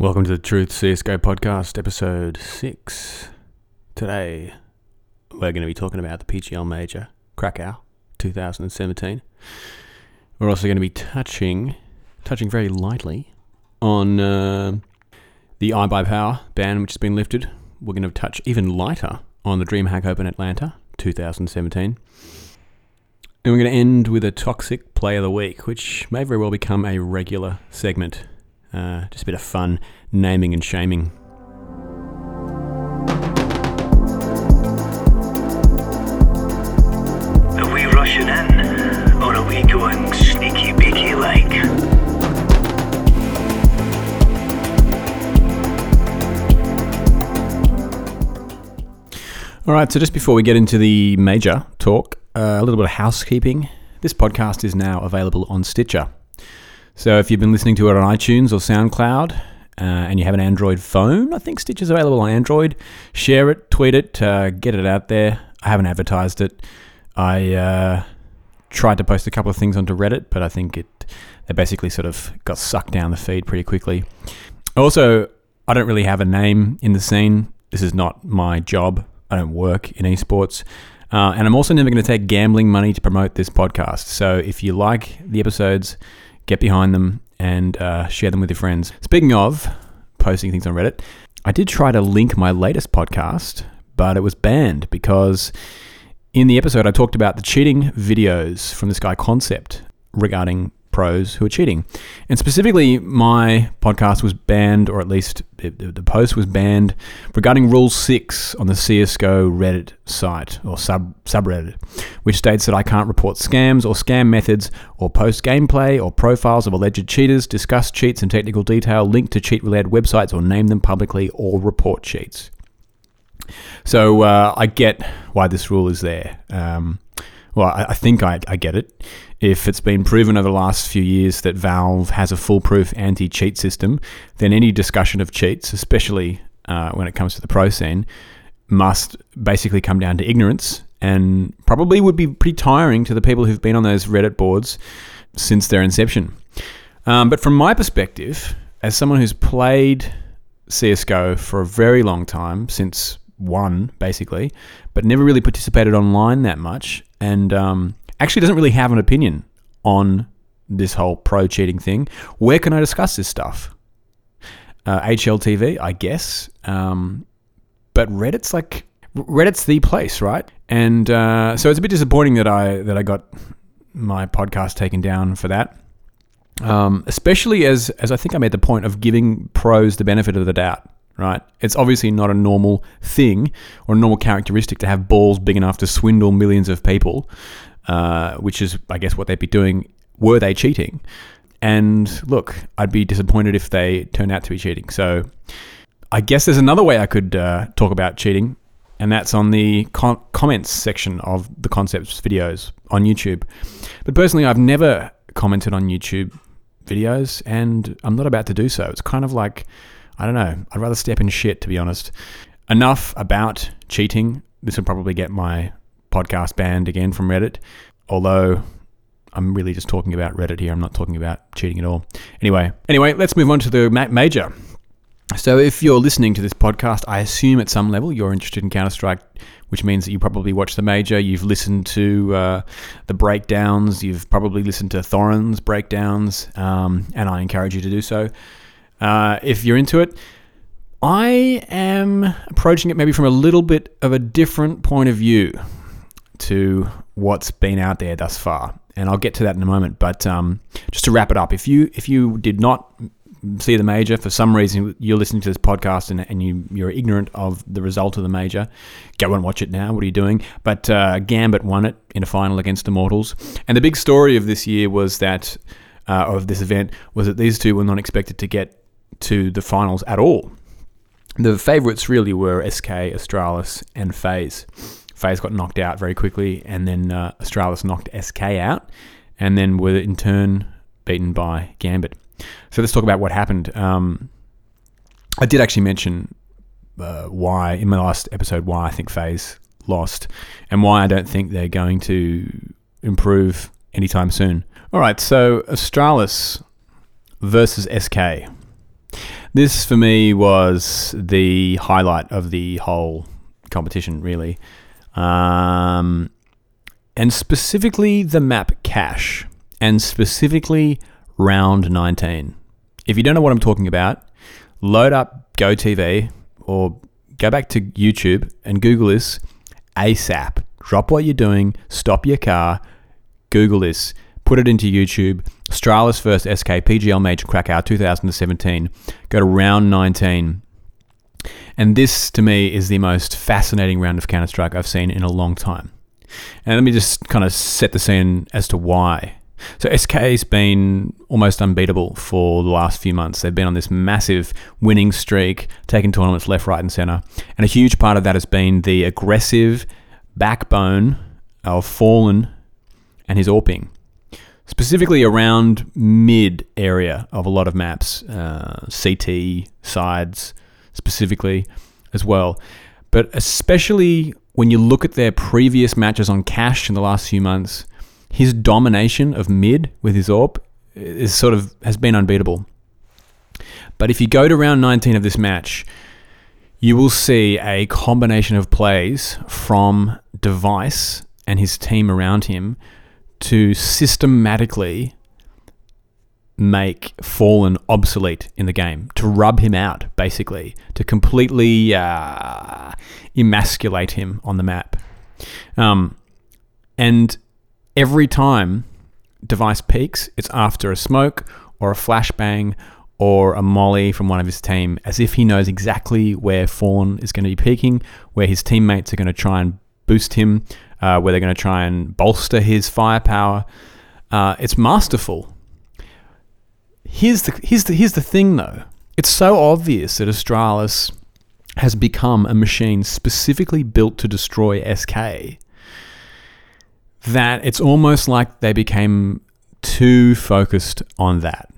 Welcome to the Truth CSGO podcast, episode 6. Today, we're going to be talking about the PGL Major, Krakow, 2017. We're also going to be touching, touching very lightly, on uh, the iBuyPower ban, which has been lifted. We're going to touch even lighter on the DreamHack Open Atlanta, 2017. And we're going to end with a toxic play of the week, which may very well become a regular segment uh, just a bit of fun naming and shaming. Are we rushing in? Or are we going sneaky beaky like? All right, so just before we get into the major talk, uh, a little bit of housekeeping. This podcast is now available on Stitcher. So if you've been listening to it on iTunes or SoundCloud uh, and you have an Android phone, I think Stitch is available on Android. Share it, tweet it, uh, get it out there. I haven't advertised it. I uh, tried to post a couple of things onto Reddit, but I think it they basically sort of got sucked down the feed pretty quickly. Also, I don't really have a name in the scene. This is not my job. I don't work in esports. Uh, and I'm also never going to take gambling money to promote this podcast. So if you like the episodes, get behind them and uh, share them with your friends. Speaking of posting things on Reddit, I did try to link my latest podcast, but it was banned because in the episode I talked about the cheating videos from this guy Concept regarding pros who are cheating. And specifically, my podcast was banned, or at least the, post was banned regarding Rule 6 on the CSGO Reddit site or sub subreddit, which states that I can't report scams or scam methods or post gameplay or profiles of alleged cheaters, discuss cheats in technical detail, link to cheat related websites, or name them publicly or report cheats. So uh, I get why this rule is there. Um, well, I, I think I, I get it if it's been proven over the last few years that Valve has a foolproof anti cheat system, then any discussion of cheats, especially uh, when it comes to the pro scene, must basically come down to ignorance and probably would be pretty tiring to the people who've been on those Reddit boards since their inception. Um, but from my perspective, as someone who's played CSGO for a very long time, since one basically, but never really participated online that much, and um, actually doesn't really have an opinion on this whole pro cheating thing. Where can I discuss this stuff? Uh, HLTV, I guess. Um, but Reddit's like Reddit's the place, right? And uh, so it's a bit disappointing that I that I got my podcast taken down for that. Um, especially as as I think I made the point of giving pros the benefit of the doubt. Right? It's obviously not a normal thing or a normal characteristic to have balls big enough to swindle millions of people. Uh, which is, I guess, what they'd be doing were they cheating. And look, I'd be disappointed if they turned out to be cheating. So I guess there's another way I could uh, talk about cheating, and that's on the com- comments section of the concepts videos on YouTube. But personally, I've never commented on YouTube videos, and I'm not about to do so. It's kind of like, I don't know, I'd rather step in shit, to be honest. Enough about cheating. This would probably get my podcast banned again from Reddit. Although I'm really just talking about Reddit here. I'm not talking about cheating at all. Anyway, anyway, let's move on to the major. So, if you're listening to this podcast, I assume at some level you're interested in Counter Strike, which means that you probably watched the major. You've listened to uh, the breakdowns. You've probably listened to Thorin's breakdowns, um, and I encourage you to do so. Uh, if you're into it, I am approaching it maybe from a little bit of a different point of view to what's been out there thus far, and I'll get to that in a moment. But um, just to wrap it up, if you if you did not see the major for some reason you're listening to this podcast and, and you you're ignorant of the result of the major, go and watch it now. What are you doing? But uh, Gambit won it in a final against Immortals, and the big story of this year was that uh, of this event was that these two were not expected to get to the finals at all. The favourites really were SK, Astralis, and FaZe. FaZe got knocked out very quickly, and then uh, Astralis knocked SK out, and then were in turn beaten by Gambit. So let's talk about what happened. Um, I did actually mention uh, why in my last episode why I think FaZe lost, and why I don't think they're going to improve anytime soon. All right, so Astralis versus SK. This for me was the highlight of the whole competition, really, um, and specifically the map cache, and specifically round 19. If you don't know what I'm talking about, load up GoTV or go back to YouTube and Google this ASAP. Drop what you're doing, stop your car, Google this, put it into YouTube. Astralis first SK PGL Major Krakow 2017. Go to round 19. And this, to me, is the most fascinating round of Counter Strike I've seen in a long time. And let me just kind of set the scene as to why. So SK's been almost unbeatable for the last few months. They've been on this massive winning streak, taking tournaments left, right, and center. And a huge part of that has been the aggressive backbone of Fallen and his AWPing specifically around mid area of a lot of maps, uh, CT sides specifically as well. But especially when you look at their previous matches on Cache in the last few months, his domination of mid with his AWP is sort of has been unbeatable. But if you go to round 19 of this match, you will see a combination of plays from Device and his team around him to systematically make Fallen obsolete in the game, to rub him out, basically, to completely uh, emasculate him on the map. Um, and every time device peaks, it's after a smoke or a flashbang or a molly from one of his team, as if he knows exactly where Fallen is going to be peaking, where his teammates are going to try and boost him, uh, where they're going to try and bolster his firepower. Uh, it's masterful. Here's the, here's, the, here's the thing, though. It's so obvious that Astralis has become a machine specifically built to destroy SK that it's almost like they became too focused on that.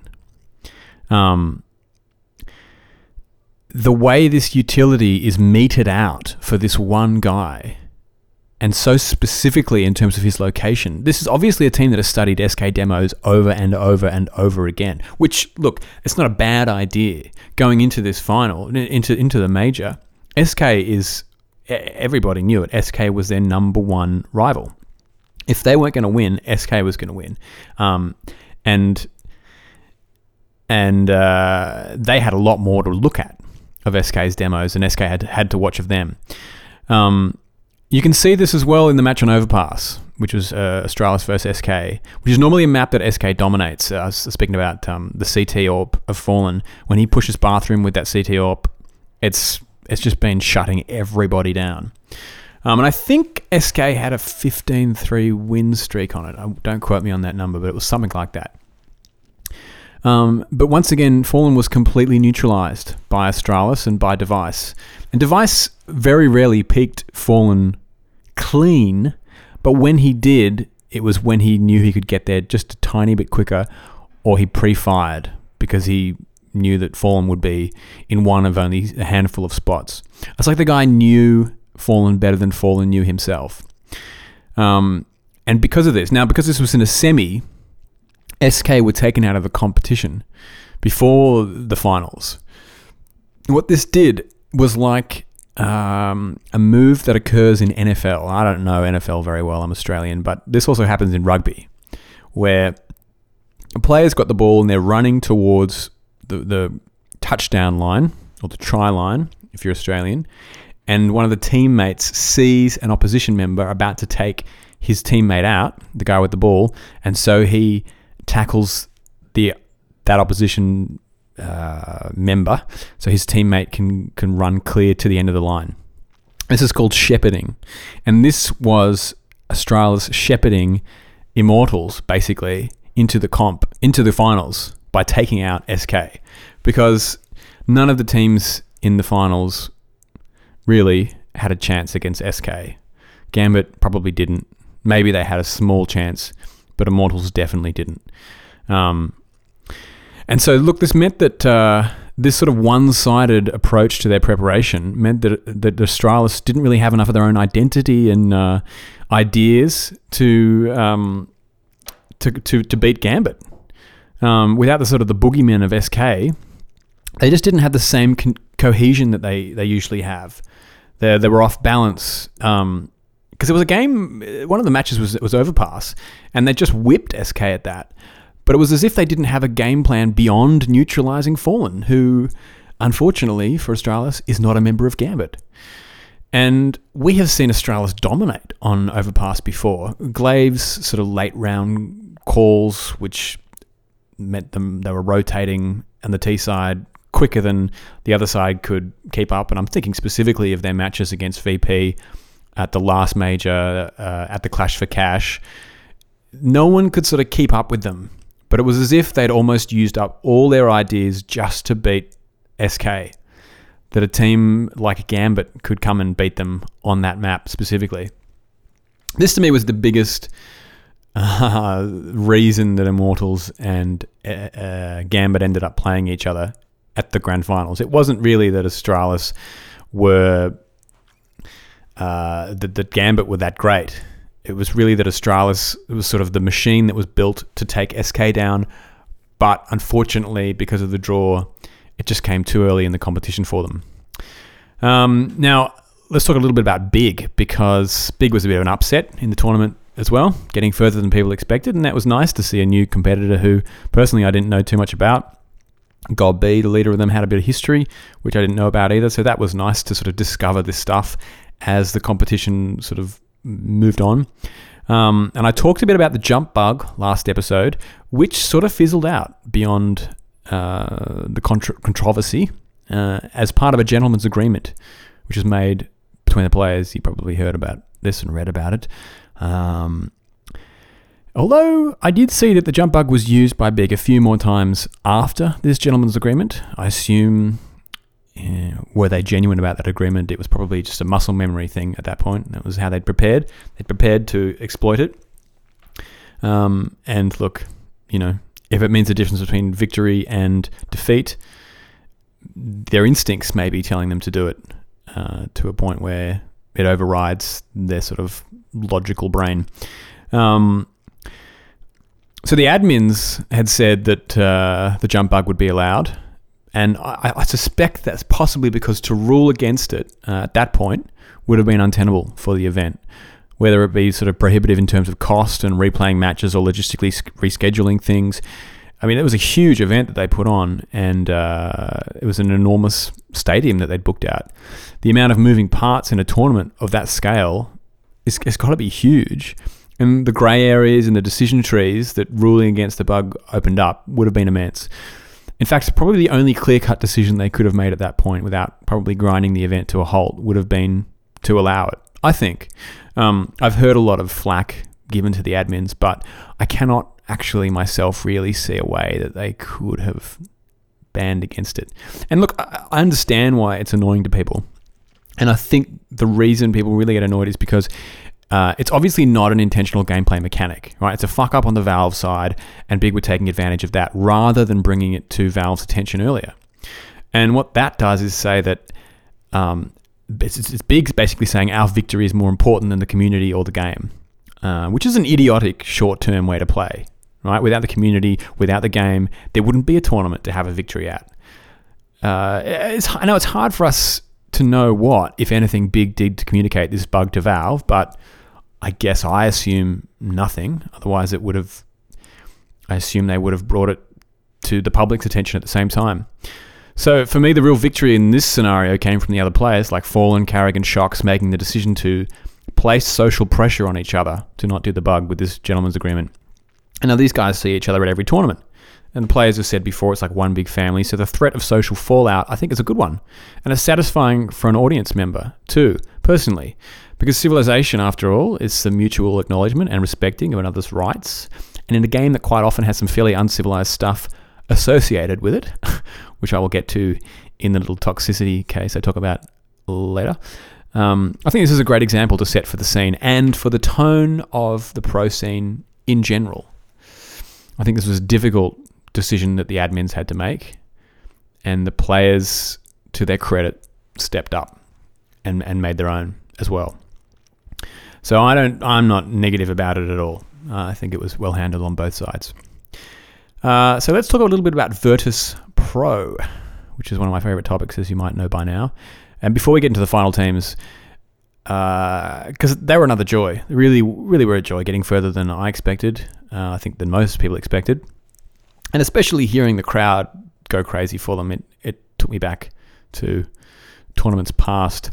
Um, the way this utility is meted out for this one guy and so specifically in terms of his location. This is obviously a team that has studied SK demos over and over and over again. Which, look, it's not a bad idea going into this final, into into the major. SK is everybody knew it. SK was their number one rival. If they weren't going to win, SK was going to win, um, and and uh, they had a lot more to look at of SK's demos, and SK had had to watch of them. Um, you can see this as well in the match on Overpass, which was uh, Astralis versus SK, which is normally a map that SK dominates. Uh, I was speaking about um, the CT AWP of Fallen. When he pushes Bathroom with that CT AWP, it's, it's just been shutting everybody down. Um, and I think SK had a 15 3 win streak on it. I, Don't quote me on that number, but it was something like that. Um, but once again, Fallen was completely neutralized by Astralis and by Device. And Device very rarely peaked Fallen clean, but when he did, it was when he knew he could get there just a tiny bit quicker, or he pre fired because he knew that Fallen would be in one of only a handful of spots. It's like the guy knew Fallen better than Fallen knew himself. Um, and because of this, now because this was in a semi, SK were taken out of the competition before the finals. What this did was like um, a move that occurs in NFL. I don't know NFL very well. I'm Australian, but this also happens in rugby, where a player's got the ball and they're running towards the, the touchdown line or the try line, if you're Australian, and one of the teammates sees an opposition member about to take his teammate out, the guy with the ball, and so he tackles the that opposition uh, member, so his teammate can can run clear to the end of the line. This is called shepherding, and this was Astralis shepherding Immortals basically into the comp, into the finals by taking out SK, because none of the teams in the finals really had a chance against SK. Gambit probably didn't. Maybe they had a small chance, but Immortals definitely didn't. Um, and so, look, this meant that uh, this sort of one-sided approach to their preparation meant that that Astralis didn't really have enough of their own identity and uh, ideas to, um, to to to beat Gambit. Um, without the sort of the boogeyman of SK, they just didn't have the same con- cohesion that they, they usually have. They, they were off balance. Um, because it was a game. One of the matches was was overpass, and they just whipped SK at that. But it was as if they didn't have a game plan beyond neutralizing Fallen, who, unfortunately for Astralis, is not a member of Gambit. And we have seen Astralis dominate on overpass before. Glaive's sort of late round calls, which meant them they were rotating and the T side quicker than the other side could keep up. And I'm thinking specifically of their matches against VP at the last major, uh, at the Clash for Cash. No one could sort of keep up with them, but it was as if they'd almost used up all their ideas just to beat SK. That a team like Gambit could come and beat them on that map specifically. This to me was the biggest uh, reason that Immortals and uh, uh, Gambit ended up playing each other at the grand finals. It wasn't really that Astralis were uh, that, that Gambit were that great. It was really that Astralis was sort of the machine that was built to take SK down, but unfortunately, because of the draw, it just came too early in the competition for them. Um, now, let's talk a little bit about Big, because Big was a bit of an upset in the tournament as well, getting further than people expected, and that was nice to see a new competitor who, personally, I didn't know too much about. gob b, the leader of them, had a bit of history, which I didn't know about either. So that was nice to sort of discover this stuff as the competition sort of moved on. Um, and I talked a bit about the jump bug last episode, which sort of fizzled out beyond uh, the contra- controversy uh, as part of a gentleman's agreement, which was made between the players. You probably heard about this and read about it. Um, although I did see that the jump bug was used by Big a few more times after this gentleman's agreement, I assume were they genuine about that agreement? It was probably just a muscle memory thing at that point. That was how they'd prepared. They'd prepared to exploit it. Um, and look, you know, if it means the difference between victory and defeat, their instincts may be telling them to do it uh, to a point where it overrides their sort of logical brain. Um, so the admins had said that uh, the jump bug would be allowed. And I, I, suspect that's possibly because to rule against it uh, at that point would have been untenable for the event, whether it be sort of prohibitive in terms of cost and replaying matches or logistically rescheduling things. I mean, it was a huge event that they put on, and uh, it was an enormous stadium that they'd booked out. The amount of moving parts in a tournament of that scale is, it's got to be huge. And the grey areas and the decision trees that ruling against the bug opened up would have been immense. In fact, probably the only clear cut decision they could have made at that point without probably grinding the event to a halt would have been to allow it. I think. Um, I've heard a lot of flack given to the admins, but I cannot actually myself really see a way that they could have banned against it. And look, I understand why it's annoying to people. And I think the reason people really get annoyed is because uh, it's obviously not an intentional gameplay mechanic, right? It's a fuck up on the Valve side, and Big were taking advantage of that rather than bringing it to Valve's attention earlier. And what that does is say that um, it's, it's Big's basically saying our victory is more important than the community or the game, uh, which is an idiotic short term way to play, right? Without the community, without the game, there wouldn't be a tournament to have a victory at. Uh, I know it's hard for us to know what, if anything, Big did to communicate this bug to Valve, but I guess I assume nothing. Otherwise, it would have. I assume they would have brought it to the public's attention at the same time. So for me, the real victory in this scenario came from the other players, like Fallen, karrigan, shox, making the decision to place social pressure on each other to not do the bug with this gentleman's agreement. And now these guys see each other at every tournament. And the players have said before, it's like one big family. So the threat of social fallout, I think, is a good one. And it's satisfying for an audience member, too, personally. Because civilization, after all, is the mutual acknowledgement and respecting of another's rights. And in a game that quite often has some fairly uncivilized stuff associated with it, which I will get to in the little toxicity case I talk about later. Um, I think this is a great example to set for the scene and for the tone of the pro scene in general. I think this was a difficult decision that the admins had to make, and the players, to their credit, stepped up and, and made their own as well. So I don't. I'm not negative about it at all. Uh, I think it was well handled on both sides. Uh, so let's talk a little bit about Virtus Pro, which is one of my favorite topics, as you might know by now. And before we get into the final teams, because they were another joy, They really, really were a joy, getting further than I expected. Uh, I think than most people expected, and especially hearing the crowd go crazy for them. It it took me back to tournaments past.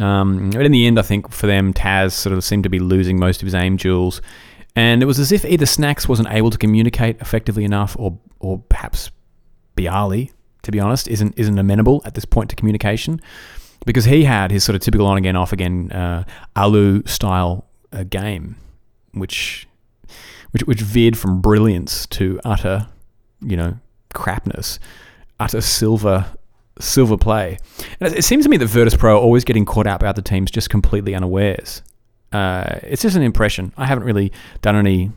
Um, but in the end, I think for them, Taz sort of seemed to be losing most of his aim duels, and it was as if either Snax wasn't able to communicate effectively enough, or or perhaps byali, to be honest, isn't isn't amenable at this point to communication, because he had his sort of typical on again, off again, uh, Alu style uh, game, which which which veered from brilliance to utter, you know, crapness, utter silver silver play. And it, seems to me that Virtus Pro are always getting caught out by other teams just completely unawares. Uh, it's just an impression. I haven't really done any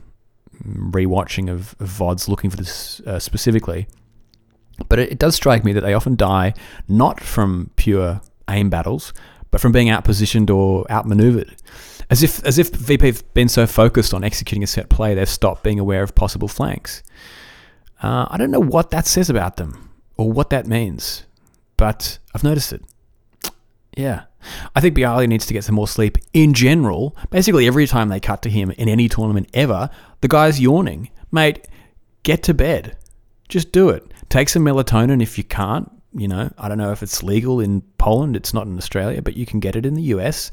rewatching of, of VODs looking for this uh, specifically. But it, it does strike me that they often die not from pure aim battles, but from being outpositioned or outmaneuvered. As if as if VP have been so focused on executing a set play, they've stopped being aware of possible flanks. Uh, I don't know what that says about them or what that means, but I've noticed it. Yeah. I think byali needs to get some more sleep in general. Basically, every time they cut to him in any tournament ever, the guy's yawning. Mate, get to bed. Just do it. Take some melatonin if you can't. You know, I don't know if it's legal in Poland, it's not in Australia, but you can get it in the US.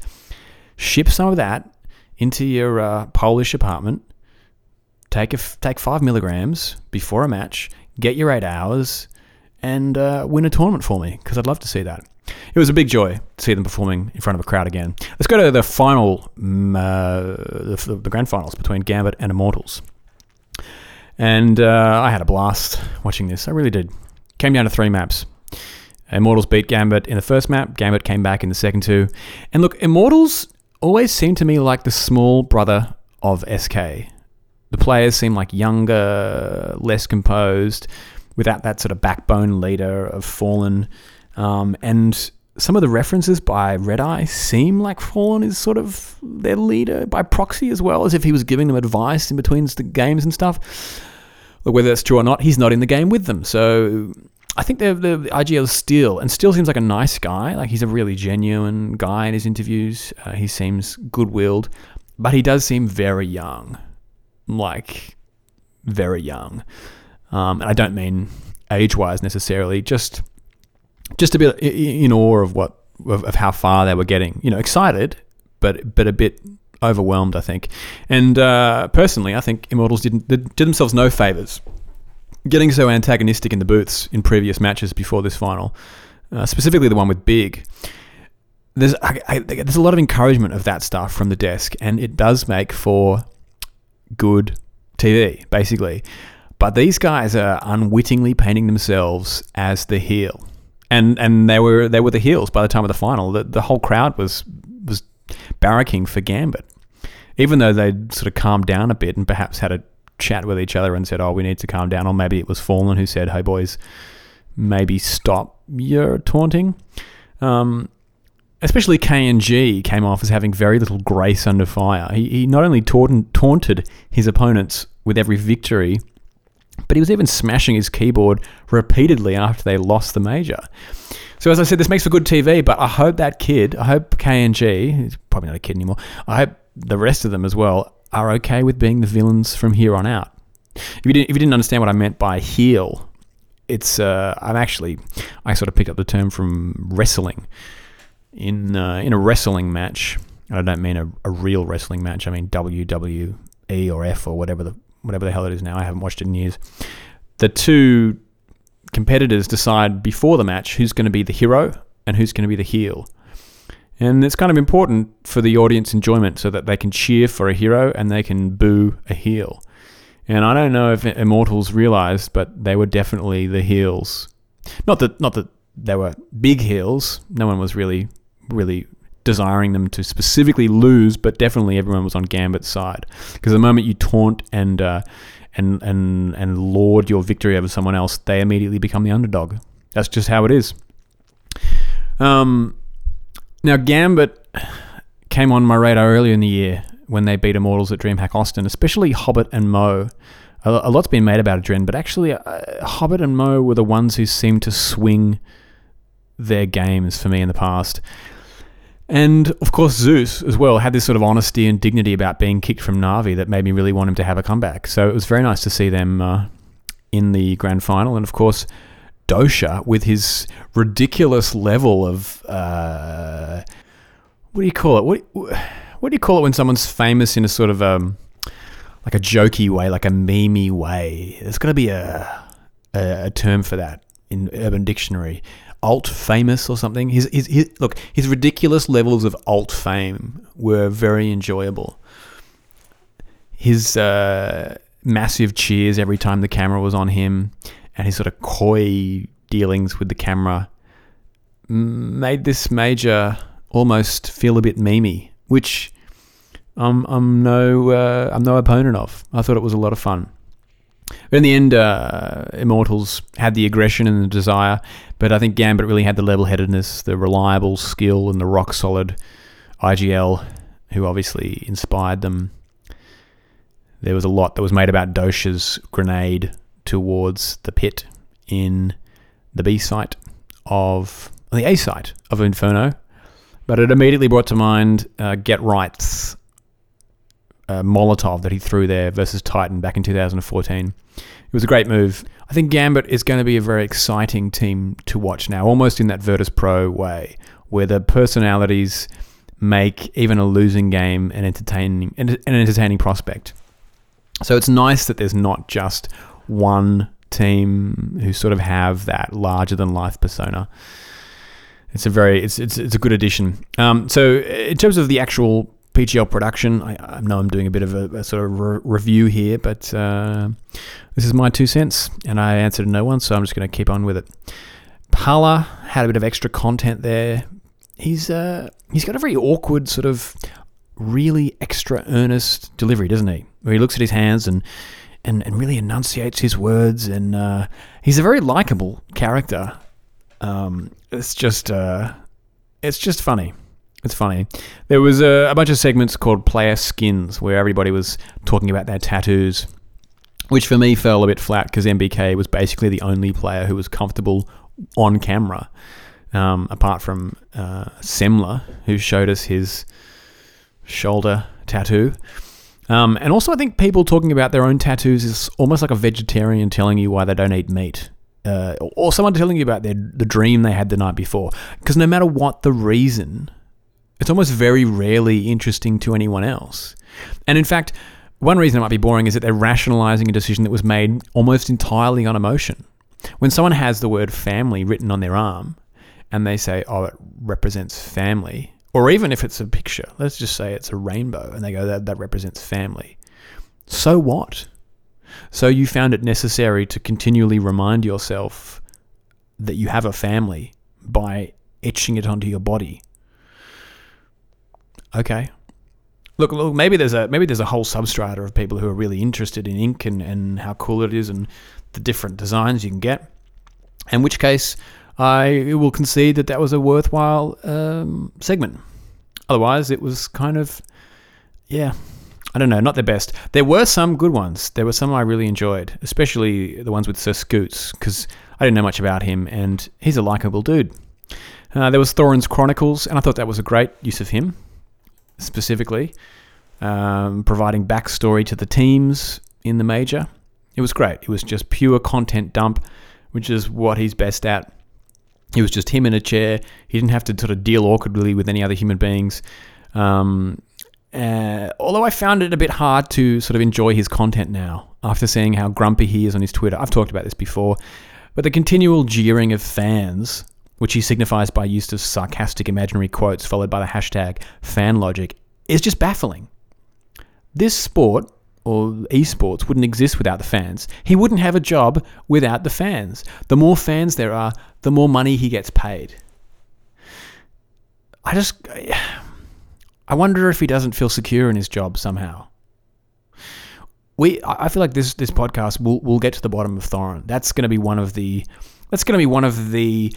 Ship some of that into your uh, Polish apartment. Take a take five milligrams before a match. Get your eight hours, and uh, win a tournament for me because I'd love to see that. It was a big joy to see them performing in front of a crowd again. Let's go to the final, mm, uh, the, the grand finals between Gambit and Immortals. And uh, I had a blast watching this. I really did. Came down to three maps. Immortals beat Gambit in the first map. Gambit came back in the second two. And look, Immortals always seem to me like the small brother of SK. The players seem like younger, less composed, without that sort of backbone leader of Fallen. Um, and some of the references by Red Eye seem like Fallen is sort of their leader by proxy as well, as if he was giving them advice in between the games and stuff. But whether that's true or not, he's not in the game with them. So I think the, the, the IGL is Steel, and Steel seems like a nice guy. Like he's a really genuine guy in his interviews. Uh, he seems good willed, but he does seem very young. Like, very young. Um, and I don't mean age wise necessarily, just just a bit in awe of what of, of, how far they were getting. You know, excited, but but a bit overwhelmed, I think. And uh, personally, I think Immortals didn't did themselves no favors getting so antagonistic in the booths in previous matches before this final, uh, specifically the one with Big. There's I, I, there's a lot of encouragement of that stuff from the desk, and it does make for good TV, basically. But these guys are unwittingly painting themselves as the heel and and they were they were the heels by the time of the final. The, the whole crowd was was barracking for Gambit, even though they'd sort of calmed down a bit and perhaps had a chat with each other and said, "Oh, we need to calm down," or maybe it was Fallen who said, "Hey, boys, maybe stop your taunting." Um, especially KNG came off as having very little grace under fire. He, he not only taunted, taunted his opponents with every victory, but he was even smashing his keyboard repeatedly after they lost the major. So as I said, this makes for good TV, but I hope that kid, I hope KNG, he's probably not a kid anymore, I hope the rest of them as well are okay with being the villains from here on out. If you didn't, if you didn't understand what I meant by heel, it's uh, I'm actually I sort of picked up the term from wrestling. In uh, in a wrestling match, I don't mean a, a real wrestling match. I mean WWE or F or whatever the whatever the hell it is now. I haven't watched it in years. The two competitors decide before the match who's going to be the hero and who's going to be the heel. And it's kind of important for the audience enjoyment so that they can cheer for a hero and they can boo a heel. And I don't know if Immortals realized, but they were definitely the heels. Not that not that they were big heels. No one was really really desiring them to specifically lose, but definitely everyone was on Gambit's side because the moment you taunt and uh, and and and lord your victory over someone else, they immediately become the underdog. That's just how it is. Um, now Gambit came on my radar earlier in the year when they beat Immortals at DreamHack Austin, especially Hobbit and mou. a, lot's been made about Adren, but actually, uh, Hobbit and mou were the ones who seemed to swing their games for me in the past. And of course, Zeus as well had this sort of honesty and dignity about being kicked from Navi that made me really want him to have a comeback. So it was very nice to see them uh, in the grand final. And of course, Dosia with his ridiculous level of uh, what do you call it? What what do you call it when someone's famous in a sort of um, like a jokey way, like a memey way? There's got to be a, a a term for that in Urban Dictionary alt famous or something. His, his, his, look, his ridiculous levels of alt fame were very enjoyable. His uh, massive cheers every time the camera was on him, and his sort of coy dealings with the camera made this major almost feel a bit memey, which I'm, I'm no uh, I'm no opponent of. I thought it was a lot of fun. But in the end, uh, Immortals had the aggression and the desire, but I think Gambit really had the level headedness, the reliable skill, and the rock solid IGL, who obviously inspired them. There was a lot that was made about Dosia's grenade towards the pit in the B site of the A site of Inferno, but it immediately brought to mind uh, Get Right's uh, Molotov that he threw there versus Titan back in 2014. It was a great move. I think Gambit is going to be a very exciting team to watch now, almost in that Virtus Pro way, where the personalities make even a losing game an entertaining an entertaining prospect. So it's nice that there's not just one team who sort of have that larger than life persona. It's a very it's it's, it's a good addition. Um, so in terms of the actual PGL production. I, I, know I'm doing a bit of a, a sort of re- review here, but uh, this is my two cents, and I answered no one, so I'm just going to keep on with it. Pala had a bit of extra content there. He's uh, he's got a very awkward sort of really extra earnest delivery, doesn't he? Where he looks at his hands and and, and really enunciates his words, and uh, he's a very likable character. Um, it's just uh, it's just funny. It's funny. There was a, a, bunch of segments called Player Skins where everybody was talking about their tattoos, which for me fell a bit flat because MBK was basically the only player who was comfortable on camera, um, apart from uh, Semmler, who showed us his shoulder tattoo. Um, and also, I think people talking about their own tattoos is almost like a vegetarian telling you why they don't eat meat. Uh, or someone telling you about their, the dream they had the night before. Because no matter what the reason, it's almost very rarely interesting to anyone else. And in fact, one reason it might be boring is that they're rationalizing a decision that was made almost entirely on emotion. When someone has the word family written on their arm and they say, oh, it represents family, or even if it's a picture, let's just say it's a rainbow and they go, that, that represents family. So what? So you found it necessary to continually remind yourself that you have a family by etching it onto your body okay. Look, look, maybe there's a maybe there's a whole substrata of people who are really interested in ink and, and how cool it is and the different designs you can get. In which case, I will concede that that was a worthwhile um, segment. Otherwise, it was kind of, yeah, I don't know, not the best. There were some good ones. There were some I really enjoyed, especially the ones with Sir Scoots, because I didn't know much about him, and he's a likable dude. Uh, there was Thorin's Chronicles, and I thought that was a great use of him specifically, um, providing backstory to the teams in the major. It was great. It was just pure content dump, which is what he's best at. It was just him in a chair. He didn't have to sort of deal awkwardly with any other human beings. Um, uh, although I found it a bit hard to sort of enjoy his content now after seeing how grumpy he is on his Twitter. I've talked about this before, but the continual jeering of fans which he signifies by use of sarcastic imaginary quotes followed by the hashtag fanlogic, is just baffling. This sport, or esports, wouldn't exist without the fans. He wouldn't have a job without the fans. The more fans there are, the more money he gets paid. I just. I wonder if he doesn't feel secure in his job somehow. We, I feel like this this podcast will will get to the bottom of Thorin. That's going to be one of the that's going to be one of the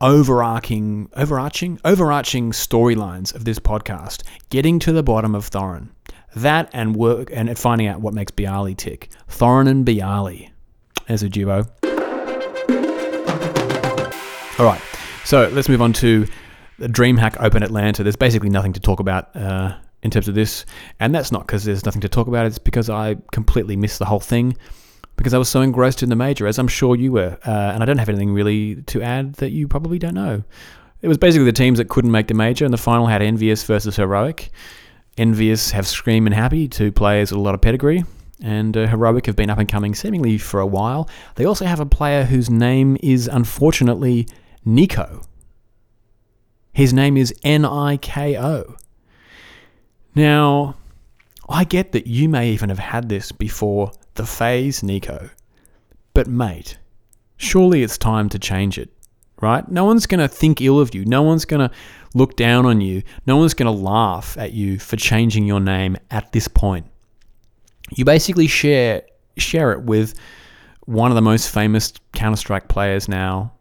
overarching, overarching, overarching storylines of this podcast, getting to the bottom of Thorin. That and work and finding out what makes byali tick. Thorin and byali as a duo. All right, so let's move on to the DreamHack Open Atlanta. There's basically nothing to talk about uh, in terms of this, and that's not because there's nothing to talk about. It's because I completely missed the whole thing because I was so engrossed in the major, as I'm sure you were, uh, and I don't have anything really to add that you probably don't know. It was basically the teams that couldn't make the major, and the final had Envious versus Heroic. Envious have Scream and Happy, two players with a lot of pedigree, and uh, Heroic have been up and coming seemingly for a while. They also have a player whose name is unfortunately Niko. His name is N I K O. Now, I get that you may even have had this before the FaZe, Nico. But, mate, surely it's time to change it, right? No one's going to think ill of you. No one's going to look down on you. No one's going to laugh at you for changing your name at this point. You basically share share it with one of the most famous Counter Strike players now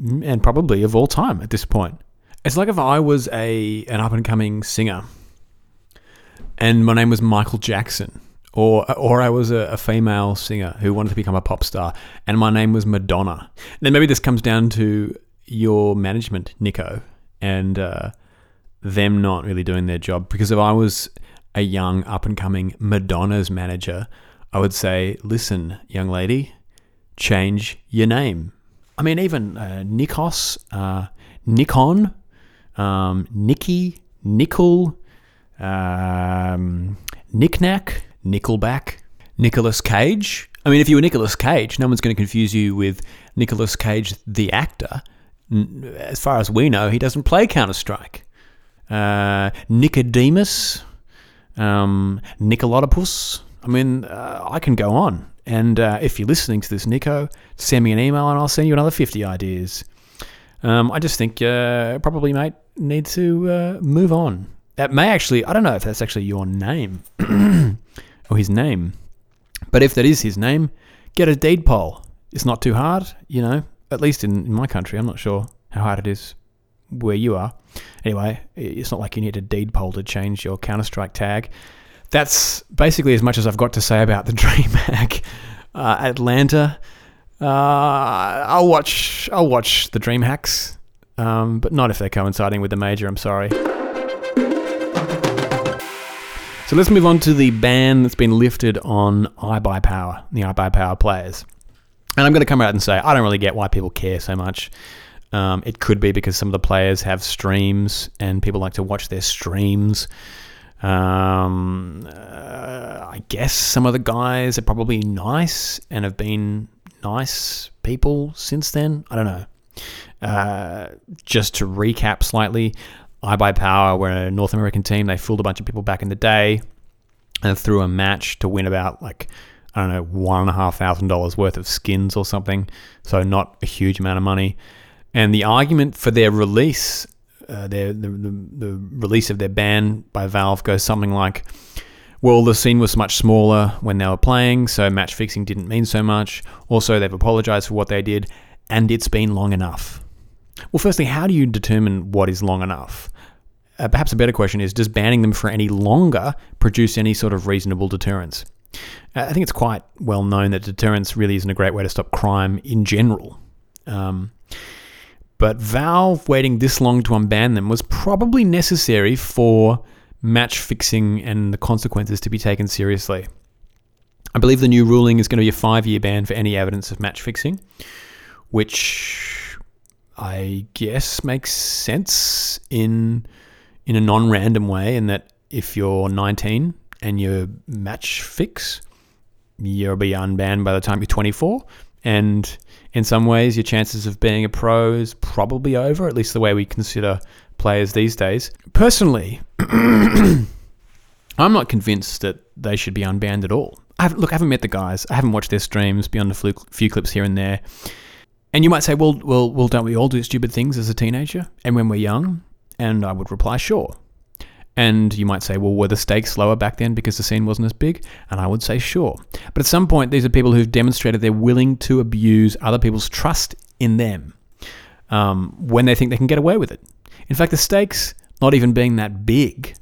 and probably of all time at this point. It's like if I was a an up and coming singer, and my name was Michael Jackson, or or I was a, a, female singer who wanted to become a pop star, and my name was Madonna. Then maybe this comes down to your management, Nico, and uh, them not really doing their job. Because if I was a young up and coming Madonna's manager, I would say, "Listen, young lady, change your name." I mean, even uh, Nikos, uh, Nikon, um, Nikki, Nickel, um, Knickknack, Nickelback, Nicolas Cage. I mean, if you were Nicolas Cage, no one's going to confuse you with Nicolas Cage, the actor. As far as we know, he doesn't play Counter Strike. Uh, Nicodemus, um, Nicolodopus. I mean, uh, I can go on. And uh, if you're listening to this, Nico, send me an email and I'll send you another 50 ideas. Um, I just think uh, probably, mate, need to uh, move on. That may actually, I don't know if that's actually your name or his name, but if that is his name, get a deed poll. It's not too hard, you know, at least in, in my country. I'm not sure how hard it is where you are. Anyway, it's not like you need a deed poll to change your Counter Strike tag that's basically as much as I've got to say about the DreamHack uh, Atlanta. Uh, I'll watch. I'll watch the DreamHacks, um, but not if they're coinciding with the major. I'm sorry. So let's move on to the ban that's been lifted on iBuyPower, the iBuyPower players. And I'm going to come out and say I don't really get why people care so much. Um, it could be because some of the players have streams and people like to watch their streams. Um, uh, I guess some of the guys are probably nice and have been nice people since then. I don't know. Uh, just to recap slightly, iBuyPower were a North American team. They fooled a bunch of people back in the day and threw a match to win about like I don't know one and a half thousand dollars worth of skins or something. So not a huge amount of money. And the argument for their release uh, their the, the, the release of their ban by Valve goes something like, well, the scene was much smaller when they were playing, so match fixing didn't mean so much. Also, they've apologized for what they did, and it's been long enough. Well, firstly, how do you determine what is long enough? Uh, perhaps a better question is Does banning them for any longer produce any sort of reasonable deterrence? Uh, I think it's quite well known that deterrence really isn't a great way to stop crime in general. Um, but Valve waiting this long to unban them was probably necessary for match fixing and the consequences to be taken seriously. I believe the new ruling is going to be a five year ban for any evidence of match fixing, which I guess makes sense in in a non random way, in that if you're 19 and you match fix, you'll be unbanned by the time you're 24. And in some ways, your chances of being a pro is probably over, at least the way we consider players these days. Personally, I'm not convinced that they should be unbanned at all. I look, I haven't met the guys. I haven't watched their streams beyond a few clips here and there. And you might say, well, well, well, don't we all do stupid things as a teenager and when we're young? And I would reply, sure. And you might say, well, were the stakes lower back then because the scene wasn't as big? And I would say, sure. But at some point, these are people who've demonstrated they're willing to abuse other people's trust in them um, when they think they can get away with it. In fact, the stakes not even being that big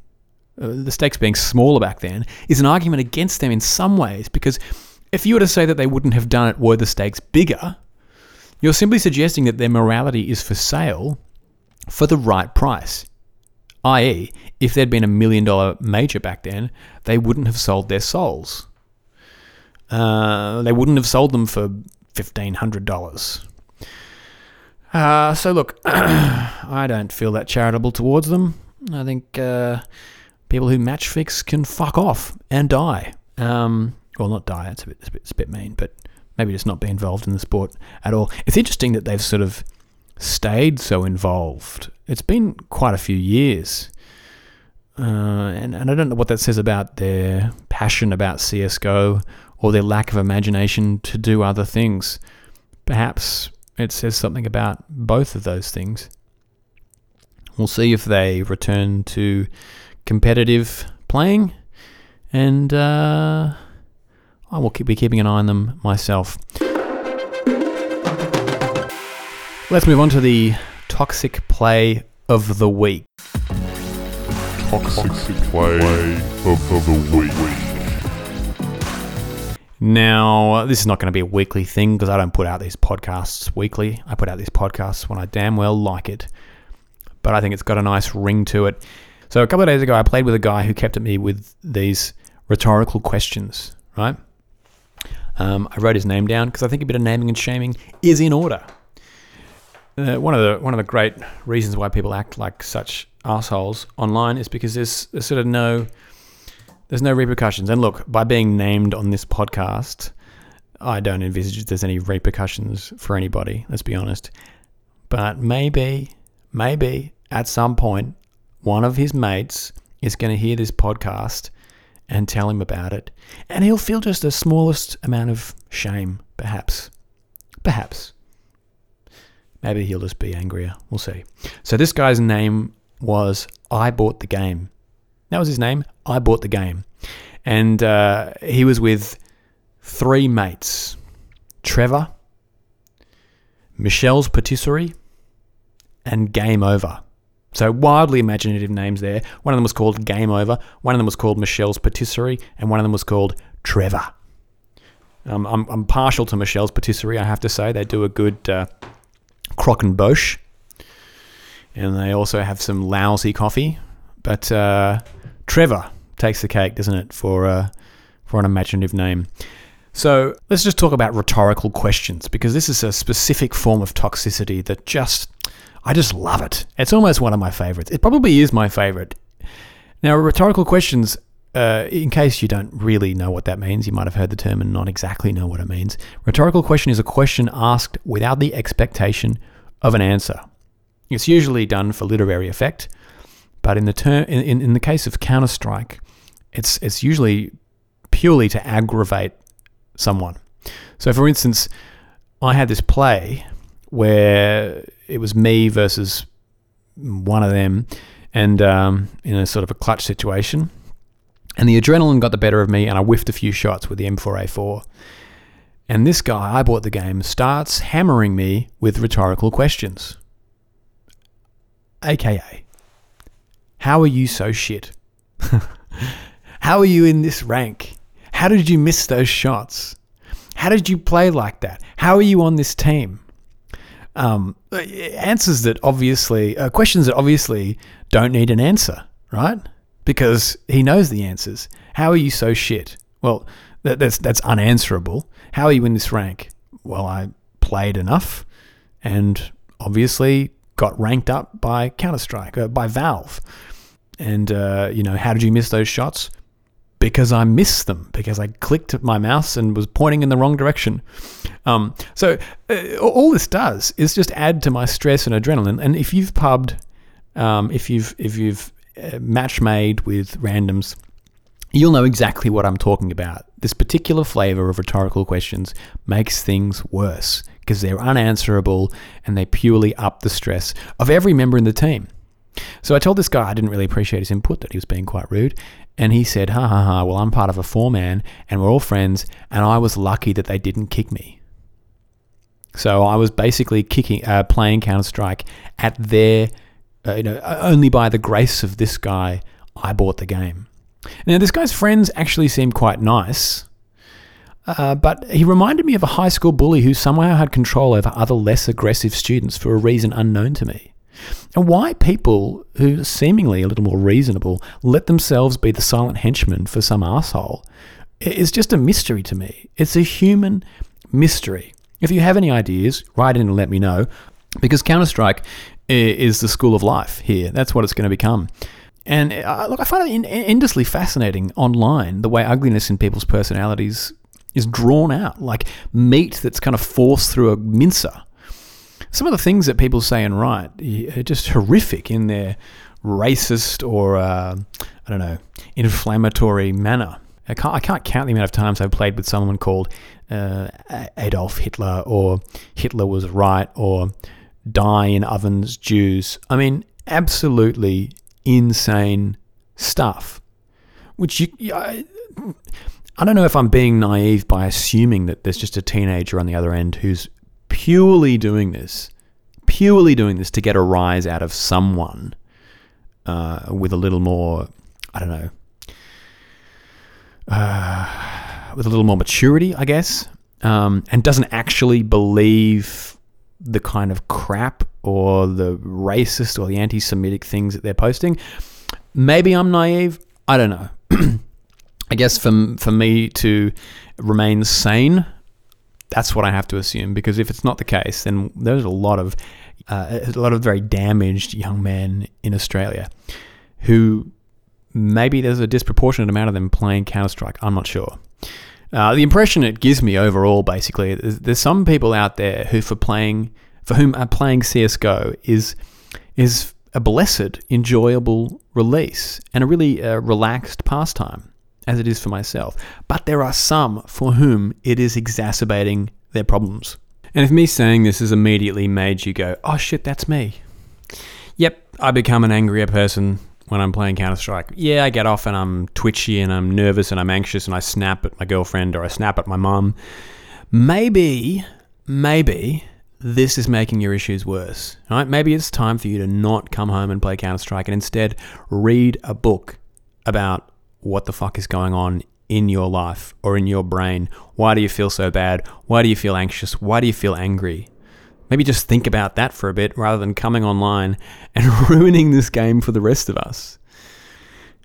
uh, the stakes being smaller back then, is an argument against them in some ways because if you were to say that they wouldn't have done it were the stakes bigger, you're simply suggesting that their morality is for sale for the right price. I.e., if there'd been a million dollar major back then, they wouldn't have sold their souls. Uh, they wouldn't have sold them for $1,500. Uh, so, look, I don't feel that charitable towards them. I think uh, people who match fix can fuck off and die. Um, well, not die, it's a, bit, a bit, it's a bit mean, but maybe just not be involved in the sport at all. It's interesting that they've sort of stayed so involved. It's been quite a few years. Uh, and, and I don't know what that says about their passion about CSGO or their lack of imagination to do other things. Perhaps it says something about both of those things. We'll see if they return to competitive playing, and uh, I will keep, be keeping an eye on them myself. Let's move on to the toxic play of the week. Toxic play of the week. Now, this is not going to be a weekly thing because I don't put out these podcasts weekly. I put out these podcasts when I damn well like it. But I think it's got a nice ring to it. So, a couple of days ago, I played with a guy who kept at me with these rhetorical questions, right? Um, I wrote his name down because I think a bit of naming and shaming is in order. Uh, one of the one of the great reasons why people act like such assholes online is because there's, there's sort of no there's no repercussions. And look, by being named on this podcast, I don't envisage there's any repercussions for anybody. Let's be honest. But maybe, maybe at some point, one of his mates is going to hear this podcast and tell him about it, and he'll feel just the smallest amount of shame, perhaps. Perhaps. Maybe he'll just be angrier. We'll see. So this guy's name was I Bought the Game. That was his name. I Bought the Game. And uh, he was with three mates Trevor, Michelle's Patisserie, and Game Over. So wildly imaginative names there. One of them was called Game Over, one of them was called Michelle's Patisserie, and one of them was called Trevor. Um, I'm, I'm partial to Michelle's Patisserie, I have to say. They do a good uh, croquembouche. And they also have some lousy coffee. But uh, Trevor takes the cake, doesn't it, for, uh, for an imaginative name. So let's just talk about rhetorical questions because this is a specific form of toxicity that just, I just love it. It's almost one of my favorites. It probably is my favorite. Now, rhetorical questions, uh, in case you don't really know what that means, you might have heard the term and not exactly know what it means. Rhetorical question is a question asked without the expectation of an answer. It's usually done for literary effect, but in the term, in, in, in the case of Counter Strike, it's it's usually purely to aggravate someone. So, for instance, I had this play where it was me versus one of them, and um, in a sort of a clutch situation, and the adrenaline got the better of me, and I whiffed a few shots with the M4A4. And this guy, I bought the game, starts hammering me with rhetorical questions. AKA, how are you so shit? how are you in this rank? How did you miss those shots? How did you play like that? How are you on this team? Um, answers that obviously, uh, questions that obviously don't need an answer, right? Because he knows the answers. How are you so shit? Well, that, that's that's unanswerable. How are you in this rank? Well, I played enough, and obviously got ranked up by Counter Strike, uh, by Valve. And uh, you know, how did you miss those shots? Because I missed them because I clicked my mouse and was pointing in the wrong direction. Um, so uh, all this does is just add to my stress and adrenaline. And if you've pubbed, um, if you've if you've uh, match made with randoms, you'll know exactly what I'm talking about. This particular flavor of rhetorical questions makes things worse because they're unanswerable and they purely up the stress of every member in the team. So I told this guy I didn't really appreciate his input, that he was being quite rude. And he said, ha ha ha, well, I'm part of a four man and we're all friends, and I was lucky that they didn't kick me. So I was basically kicking, uh, playing Counter Strike at their, uh, you know, only by the grace of this guy, I bought the game. Now, this guy's friends actually seemed quite nice, uh, but he reminded me of a high school bully who somehow had control over other less aggressive students for a reason unknown to me. And why people who are seemingly a little more reasonable let themselves be the silent henchman for some asshole is just a mystery to me. It's a human mystery. If you have any ideas, write in and let me know, because Counter Strike is the school of life here. That's what it's going to become. And uh, look, I find it endlessly fascinating online the way ugliness in people's personalities is drawn out, like meat that's kind of forced through a mincer. Some of the things that people say and write are just horrific in their racist or, uh, I don't know, inflammatory manner. I can't, I can't count the amount of times I've played with someone called uh, Adolf Hitler or Hitler was right or die in ovens Jews. I mean, absolutely insane stuff. Which you, I, I don't know if I'm being naive by assuming that there's just a teenager on the other end who's purely doing this, purely doing this to get a rise out of someone uh, with a little more, I don't know, uh, with a little more maturity, I guess, um, and doesn't actually believe the kind of crap or the racist or the anti Semitic things that they're posting. Maybe I'm naive. I don't know. I guess for, for me to remain sane, that's what I have to assume. Because if it's not the case, then there's a lot of uh, a lot of very damaged young men in Australia who maybe there's a disproportionate amount of them playing Counter Strike. I'm not sure. Uh, the impression it gives me overall, basically, is there's some people out there who, for playing, for whom uh, playing CS:GO is is a blessed, enjoyable release and a really uh, relaxed pastime, as it is for myself. But there are some for whom it is exacerbating their problems. And if me saying this has immediately made you go, "Oh shit, that's me," yep, I become an angrier person when I'm playing Counter Strike. Yeah, I get off and I'm twitchy and I'm nervous and I'm anxious and I snap at my girlfriend or I snap at my mum. Maybe, maybe this is making your issues worse. Right? Maybe it's time for you to not come home and play Counter Strike and instead read a book about what the fuck is going on in your life or in your brain. Why do you feel so bad? Why do you feel anxious? Why do you feel angry? Maybe just think about that for a bit rather than coming online and ruining this game for the rest of us.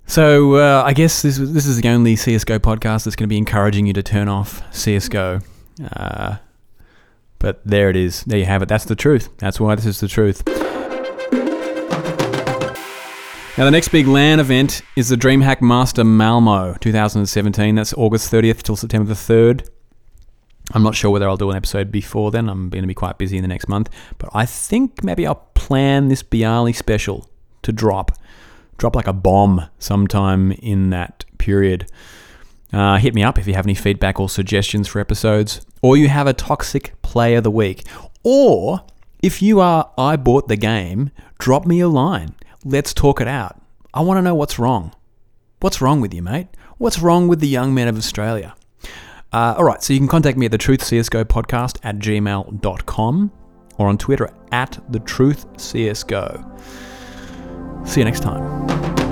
So uh, I guess this this is the only CS:GO podcast that's going to be encouraging you to turn off CS:GO. Uh, but there it is. There you have it. That's the truth. That's why this is the truth. Now, the next big LAN event is the DreamHack Master Malmo 2017. That's August 30th till September the 3rd. I'm not sure whether I'll do an episode before then. I'm going to be quite busy in the next month. But I think maybe I'll plan this byali special to drop. Drop like a bomb sometime in that period. Uh, hit me up if you have any feedback or suggestions for episodes. Or you have a toxic play of the week. Or if you are I bought the game, drop me a line. Let's talk it out. I want to know what's wrong. What's wrong with you, mate? What's wrong with the young men of Australia? Uh, all right, so you can contact me at the Truth CSGO podcast at gmail.com or on Twitter at the Truth CSGO. See you next time.